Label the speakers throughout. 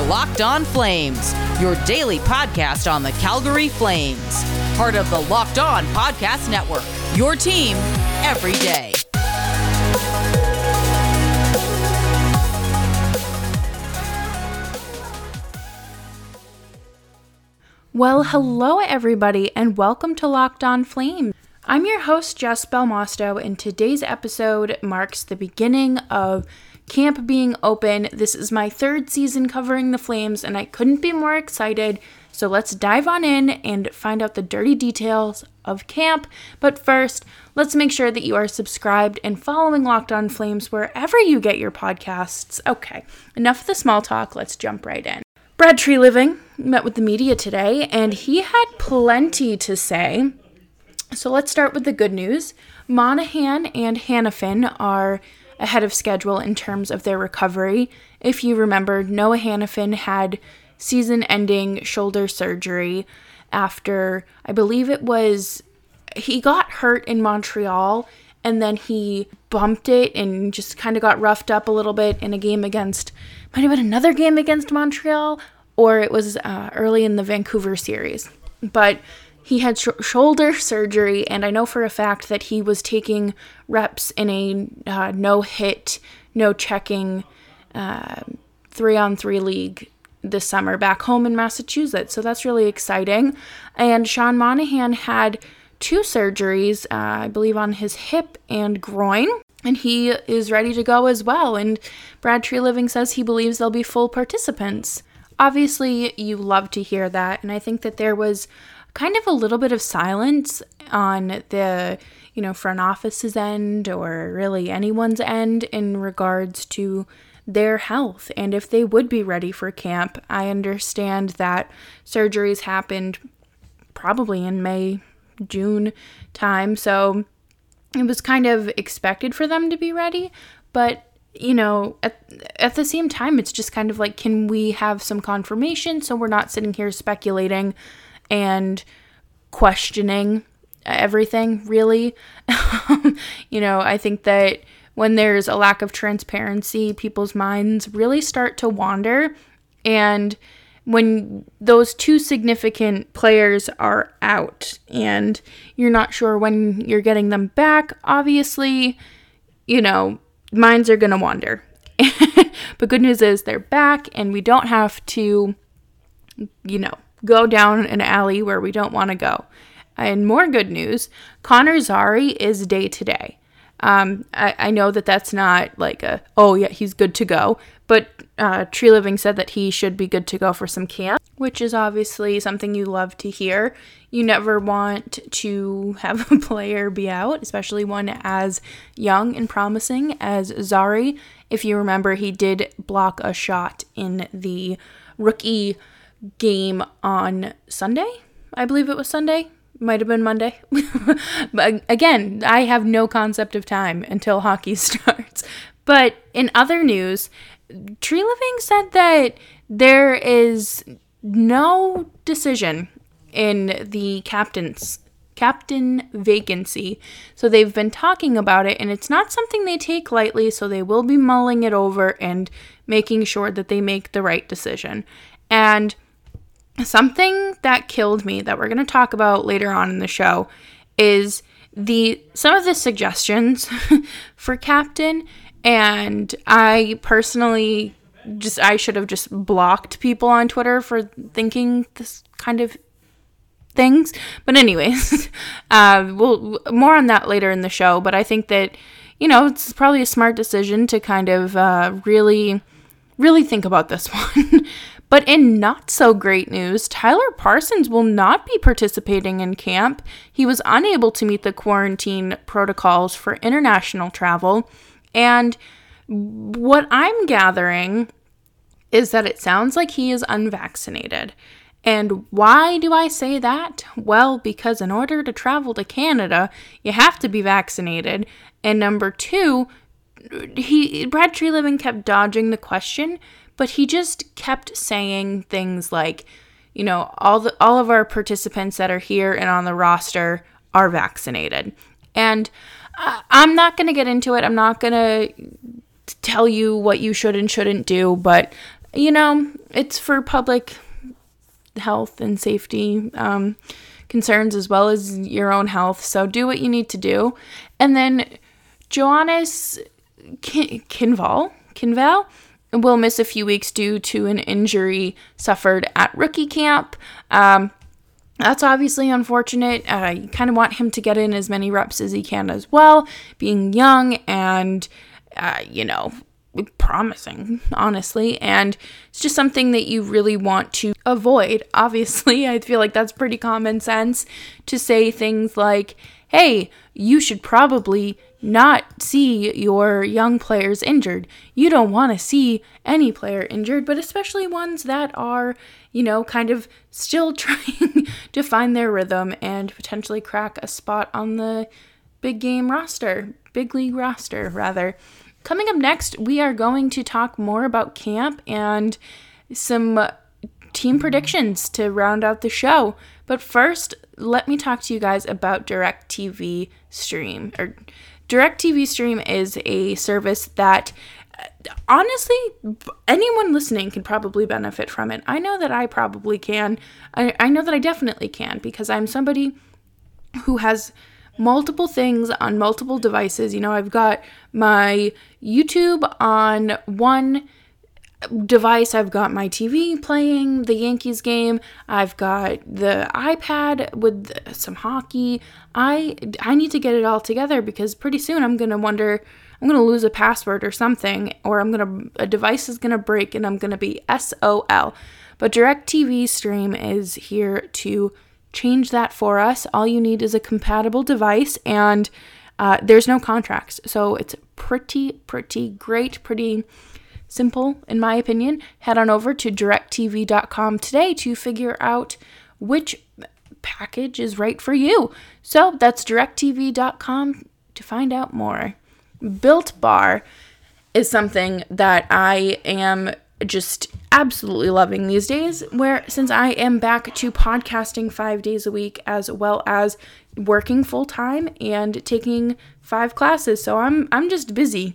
Speaker 1: are Locked On Flames, your daily podcast on the Calgary Flames. Part of the Locked On Podcast Network, your team every day.
Speaker 2: Well, hello everybody, and welcome to Locked On Flames. I'm your host, Jess Belmosto, and today's episode marks the beginning of camp being open. This is my third season covering the Flames, and I couldn't be more excited. So let's dive on in and find out the dirty details of camp. But first, let's make sure that you are subscribed and following Locked On Flames wherever you get your podcasts. Okay, enough of the small talk, let's jump right in. Brad Treliving met with the media today, and he had plenty to say. So let's start with the good news. Monahan and Hanifin are ahead of schedule in terms of their recovery. If you remember, Noah Hanifin had season ending shoulder surgery after, I believe it was, he got hurt in Montreal and then he bumped it and just kind of got roughed up a little bit in a game against might have been another game against Montreal, or it was uh, early in the Vancouver series. But he had sh- shoulder surgery, and I know for a fact that he was taking reps in a uh, no hit, no checking three on three league this summer back home in Massachusetts. So that's really exciting. And Sean Monahan had two surgeries, uh, I believe, on his hip and groin and he is ready to go as well. And Brad Treliving says he believes they'll be full participants. Obviously, you love to hear that, and I think that there was kind of a little bit of silence on the you know front office's end or really anyone's end in regards to their health and if they would be ready for camp. I understand that surgeries happened probably in May, June time, so it was kind of expected for them to be ready, but you know, at, at the same time, it's just kind of like, can we have some confirmation so we're not sitting here speculating and questioning everything, really? you know, I think that when there's a lack of transparency, people's minds really start to wander. And when those two significant players are out and you're not sure when you're getting them back, obviously, you know, minds are going to wander. but good news is they're back and we don't have to, you know, go down an alley where we don't want to go. And more good news Connor Zary is day to day. Um, I, I know that that's not like a, oh, yeah, he's good to go, but uh, Treliving said that he should be good to go for some camp, which is obviously something you love to hear. You never want to have a player be out, especially one as young and promising as Zary. If you remember, he did block a shot in the rookie game on Sunday. I believe it was Sunday might have been Monday. but again, I have no concept of time until hockey starts. But in other news, Treliving said that there is no decision in the captain's captain vacancy. So they've been talking about it and it's not something they take lightly, so they will be mulling it over and making sure that they make the right decision. And something that killed me that we're going to talk about later on in the show is the some of the suggestions for captain and I personally just I should have just blocked people on Twitter for thinking this kind of things. But anyways, uh, we'll more on that later in the show. But I think that you know it's probably a smart decision to kind of uh, really, really think about this one. but in not so great news, Tyler Parsons will not be participating in camp. He was unable to meet the quarantine protocols for international travel. And what I'm gathering is that it sounds like he is unvaccinated. And why do I say that? Well, because in order to travel to Canada, you have to be vaccinated. And number two, he Brad Treliving kept dodging the question, but he just kept saying things like, you know, all the all of our participants that are here and on the roster are vaccinated. And I'm not going to get into it. I'm not going to tell you what you should and shouldn't do, but you know, it's for public health and safety um, concerns as well as your own health. So do what you need to do. And then Johannes Kin- Kinnvall, Kinnvall will miss a few weeks due to an injury suffered at rookie camp. Um, that's obviously unfortunate. Uh, you kind of want him to get in as many reps as he can as well, being young and, uh, you know, promising, honestly. And it's just something that you really want to avoid. Obviously, I feel like that's pretty common sense to say things like, hey, you should probably not see your young players injured. You don't want to see any player injured, but especially ones that are, you know, kind of still trying to find their rhythm and potentially crack a spot on the big game roster, big league roster, rather. Coming up next, we are going to talk more about camp and some team predictions to round out the show. But first, let me talk to you guys about DirecTV Stream. Or DirecTV Stream is a service that uh, honestly anyone listening can probably benefit from it. I know that I probably can. I, I know that I definitely can because I'm somebody who has multiple things on multiple devices. You know, I've got my YouTube on one device. I've got my TV playing the Yankees game. I've got the iPad with some hockey. I I need to get it all together because pretty soon I'm going to wonder I'm going to lose a password or something or I'm going to a device is going to break and I'm going to be SOL. But DirecTV Stream is here to change that for us. All you need is a compatible device and uh, there's no contracts. So it's pretty, pretty great, pretty simple, in my opinion. Head on over to directv.com today to figure out which package is right for you. So that's directv.com to find out more. Built Bar is something that I am just absolutely loving these days where since I am back to podcasting 5 days a week as well as working full time and taking 5 classes so I'm I'm just busy.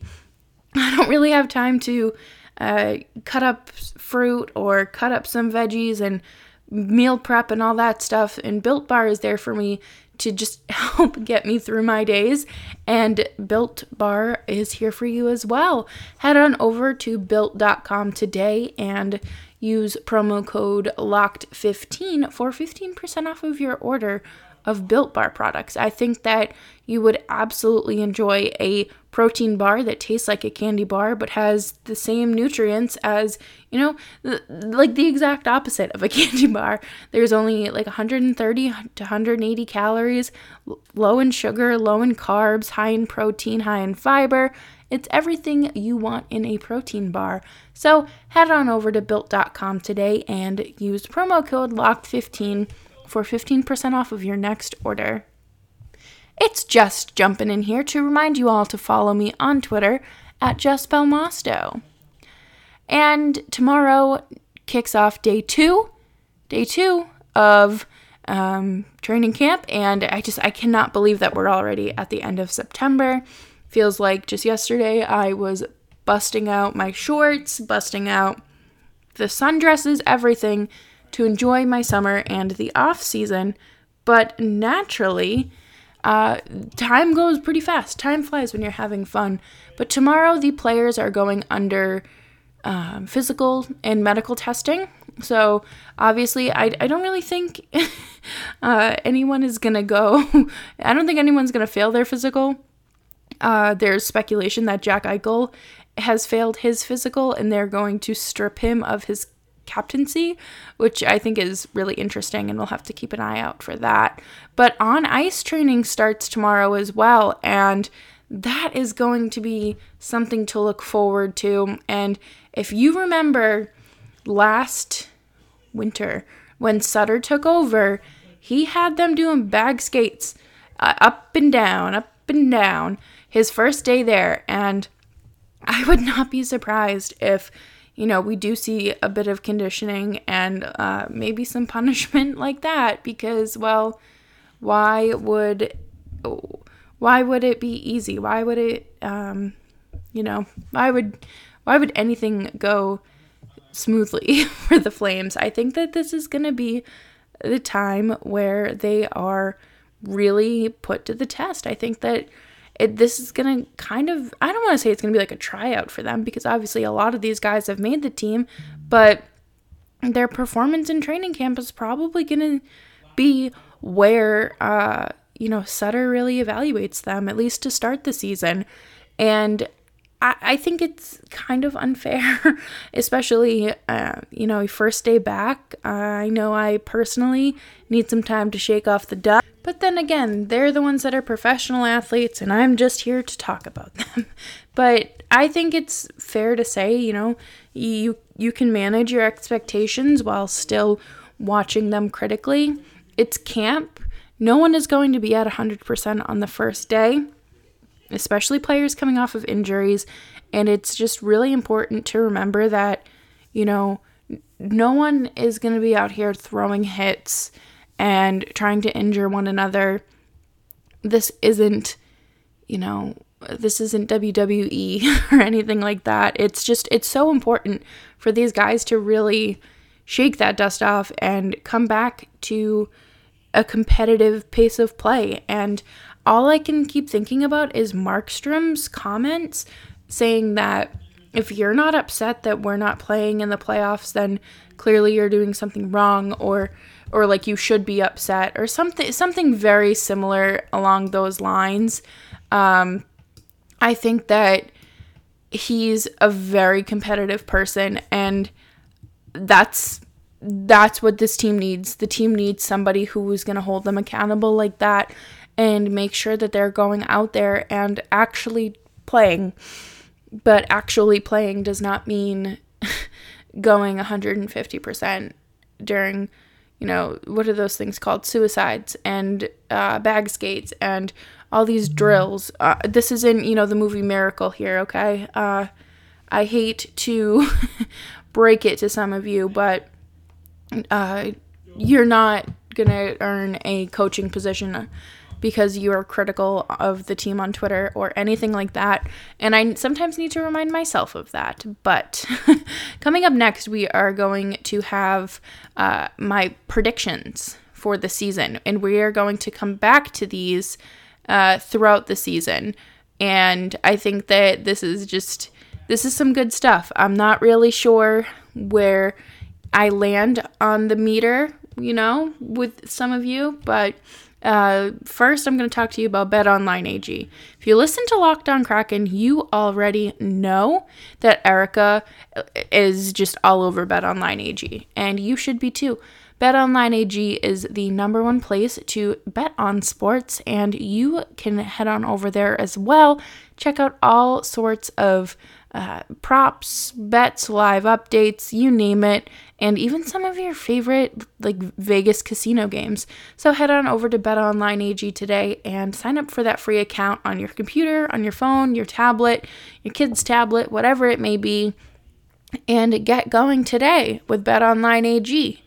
Speaker 2: I don't really have time to uh, cut up fruit or cut up some veggies and meal prep and all that stuff and Built Bar is there for me to just help get me through my days. And Built Bar is here for you as well. Head on over to built.com today and use promo code LOCKED15 for 15% off of your order of Built Bar products. I think that you would absolutely enjoy a protein bar that tastes like a candy bar but has the same nutrients as, you know, th- like the exact opposite of a candy bar. There's only like 130 to 180 calories, low in sugar, low in carbs, high in protein, high in fiber. It's everything you want in a protein bar. So head on over to built.com today and use promo code LOCKED15 for 15% off of your next order. It's just jumping in here to remind you all to follow me on Twitter at Jess Belmosto. And tomorrow kicks off day two, day two of um, training camp, and I just I cannot believe that we're already at the end of September. Feels like just yesterday I was busting out my shorts, busting out the sundresses, everything to enjoy my summer and the off season, but naturally, uh, time goes pretty fast. Time flies when you're having fun. But tomorrow, the players are going under um, physical and medical testing. So obviously, I, I don't really think uh, anyone is gonna go. I don't think anyone's gonna fail their physical. Uh, there's speculation that Jack Eichel has failed his physical, and they're going to strip him of his captaincy, which I think is really interesting, and we'll have to keep an eye out for that. But on ice training starts tomorrow as well, and that is going to be something to look forward to. And if you remember last winter when Sutter took over, he had them doing bag skates uh, up and down, up and down his first day there. And I would not be surprised if you know, we do see a bit of conditioning and uh, maybe some punishment like that because, well, why would why would it be easy? Why would it, um, you know, why would why would anything go smoothly for the Flames. I think that this is going to be the time where they are really put to the test. I think that it, this is going to kind of, I don't want to say it's going to be like a tryout for them because obviously a lot of these guys have made the team, but their performance in training camp is probably going to be where, uh, you know, Sutter really evaluates them, at least to start the season. And I, I think it's kind of unfair, especially, uh, you know, first day back. Uh, I know I personally need some time to shake off the dust. Then again, they're the ones that are professional athletes, and I'm just here to talk about them. but I think it's fair to say, you know, you you can manage your expectations while still watching them critically. It's camp. No one is going to be at 100% on the first day especially players coming off of injuries. And it's just really important to remember that, you know, no one is going to be out here throwing hits and trying to injure one another. This isn't, you know, this isn't WWE or anything like that. It's just, it's so important for these guys to really shake that dust off and come back to a competitive pace of play. And all I can keep thinking about is Markstrom's comments saying that if you're not upset that we're not playing in the playoffs, then clearly you're doing something wrong or or like you should be upset or something something very similar along those lines. Um, I think that he's a very competitive person and that's that's what this team needs. The team needs somebody who is going to hold them accountable like that and make sure that they're going out there and actually playing. But actually playing does not mean going 150% during, you know, what are those things called? Suicides and uh, bag skates and all these drills. Uh, this is in, you know, the movie Miracle here, okay? Uh, I hate to break it to some of you, but uh, you're not going to earn a coaching position because you are critical of the team on Twitter or anything like that. And I sometimes need to remind myself of that. But coming up next, we are going to have uh, my predictions for the season. And we are going to come back to these uh, throughout the season. And I think that this is just, this is some good stuff. I'm not really sure where I land on the meter, you know, with some of you, but uh, first, I'm going to talk to you about Bet Online AG. If you listen to Locked On Kraken, you already know that Erica is just all over Bet Online AG, and you should be too. BetOnline AG is the number one place to bet on sports, and you can head on over there as well. Check out all sorts of uh, props, bets, live updates, you name it, and even some of your favorite like Vegas casino games. So head on over to BetOnline AG today and sign up for that free account on your computer, on your phone, your tablet, your kid's tablet, whatever it may be, and get going today with BetOnline AG.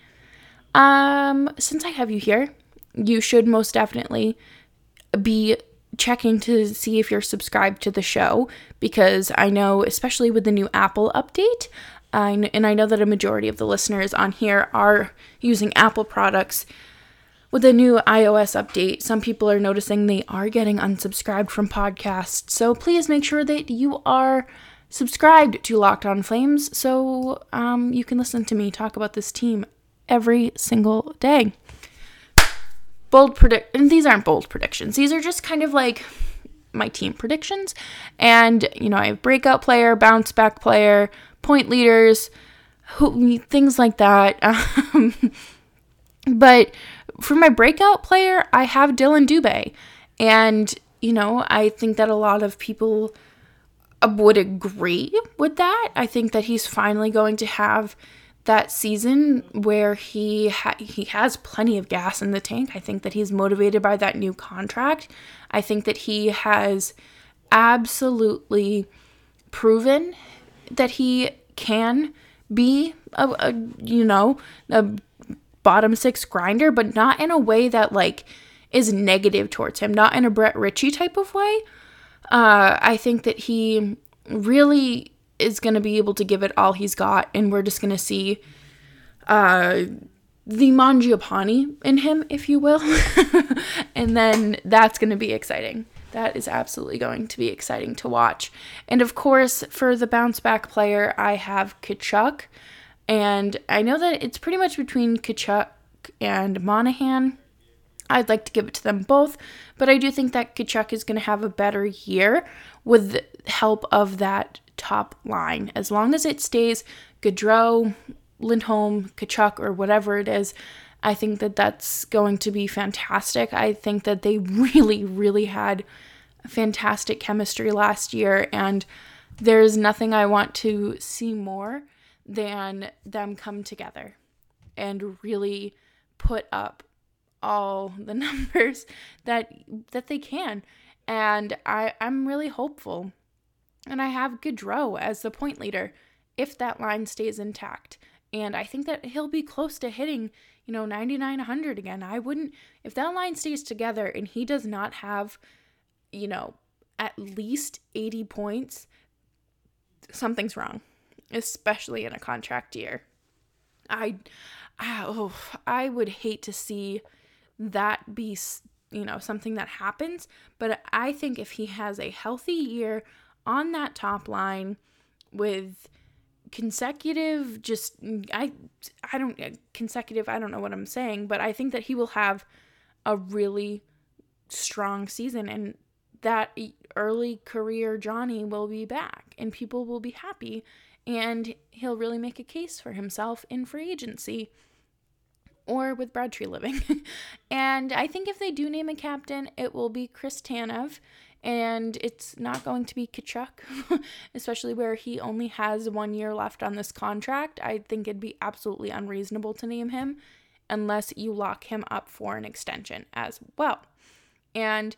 Speaker 2: Um, since I have you here, you should most definitely be checking to see if you're subscribed to the show because I know, especially with the new Apple update, I, and I know that a majority of the listeners on here are using Apple products. With the new iOS update, some people are noticing they are getting unsubscribed from podcasts. So please make sure that you are subscribed to Locked On Flames so um, you can listen to me talk about this team every single day bold predict and these aren't bold predictions. These are just kind of like my team predictions. And you know, I have breakout player, bounce back player, point leaders, who, things like that. Um, but for my breakout player, I have Dylan Dubé. And you know, I think that a lot of people would agree with that. I think that he's finally going to have that season where he ha- he has plenty of gas in the tank. I think that he's motivated by that new contract. I think that he has absolutely proven that he can be a, a you know a bottom six grinder, but not in a way that like is negative towards him, not in a Brett Ritchie type of way. Uh, I think that he really is going to be able to give it all he's got, and we're just going to see uh, the Mangiapane in him, if you will. and then that's going to be exciting. That is absolutely going to be exciting to watch. And of course, for the bounce back player, I have Tkachuk. And I know that it's pretty much between Tkachuk and Monahan. I'd like to give it to them both, but I do think that Tkachuk is going to have a better year with the help of that top line. As long as it stays Gaudreau, Lindholm, Tkachuk, or whatever it is, I think that that's going to be fantastic. I think that they really, really had fantastic chemistry last year, and there's nothing I want to see more than them come together and really put up all the numbers that that they can. And I, I'm really hopeful. And I have Gaudreau as the point leader if that line stays intact. And I think that he'll be close to hitting, you know, 99 100 again. I wouldn't, if that line stays together and he does not have, you know, at least 80 points, something's wrong, especially in a contract year. I, I, oh, I would hate to see that be, you know, something that happens. But I think if he has a healthy year on that top line with, consecutive just i i don't consecutive i don't know what i'm saying but i think that he will have a really strong season and that early career johnny will be back and people will be happy and he'll really make a case for himself in free agency or with Brad living. and I think if they do name a captain, it will be Chris Tanev and it's not going to be Tkachuk, especially where he only has one year left on this contract. I think it'd be absolutely unreasonable to name him unless you lock him up for an extension as well. And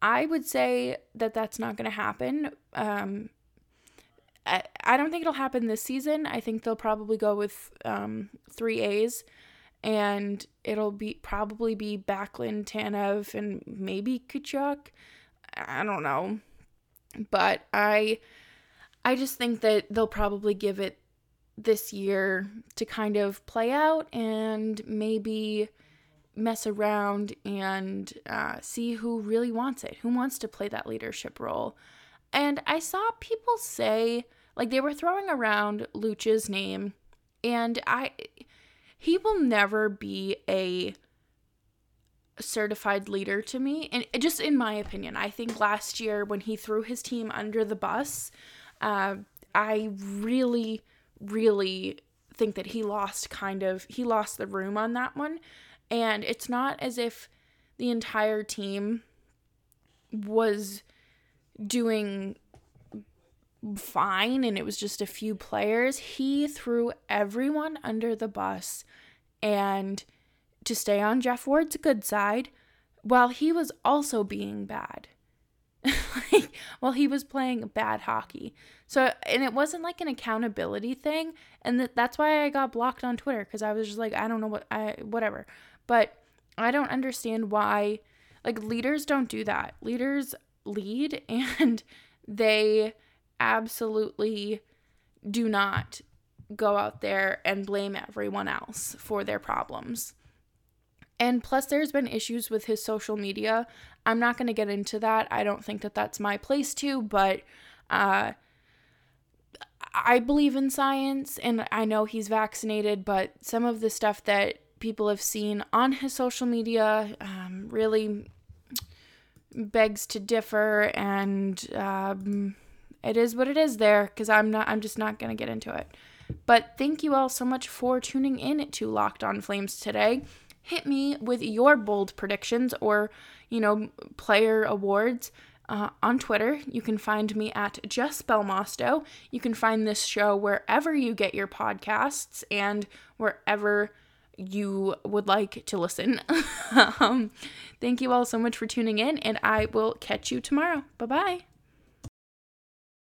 Speaker 2: I would say that that's not going to happen. Um, I, I don't think it'll happen this season. I think they'll probably go with um, three A's and it'll be probably be Backlund, Tanev, and maybe Tkachuk. I don't know. But I I just think that they'll probably give it this year to kind of play out and maybe mess around and uh, see who really wants it, who wants to play that leadership role. And I saw people say, like, they were throwing around Luch's name, and I, he will never be a certified leader to me. And just in my opinion, I think last year when he threw his team under the bus, uh, I really, really think that he lost kind of, he lost the room on that one. And it's not as if the entire team was doing fine and it was just a few players. He threw everyone under the bus and to stay on Geoff Ward's good side while he was also being bad. like, while he was playing bad hockey. So, and it wasn't like an accountability thing. And th- that's why I got blocked on Twitter because I was just like, I don't know what, I, whatever. But I don't understand why, like, leaders don't do that. Leaders lead and they absolutely do not go out there and blame everyone else for their problems. And plus, there's been issues with his social media. I'm not going to get into that. I don't think that that's my place to, but uh, I believe in science and I know he's vaccinated, but some of the stuff that people have seen on his social media um, really begs to differ and um, it is what it is there because i'm not i'm just not going to get into it but thank you all so much for tuning in to locked on flames today hit me with your bold predictions or, you know, player awards. Uh, on Twitter. You can find me at Jess Belmosto. You can find this show wherever you get your podcasts and wherever you would like to listen. um, thank you all so much for tuning in, and I will catch you tomorrow. Bye bye.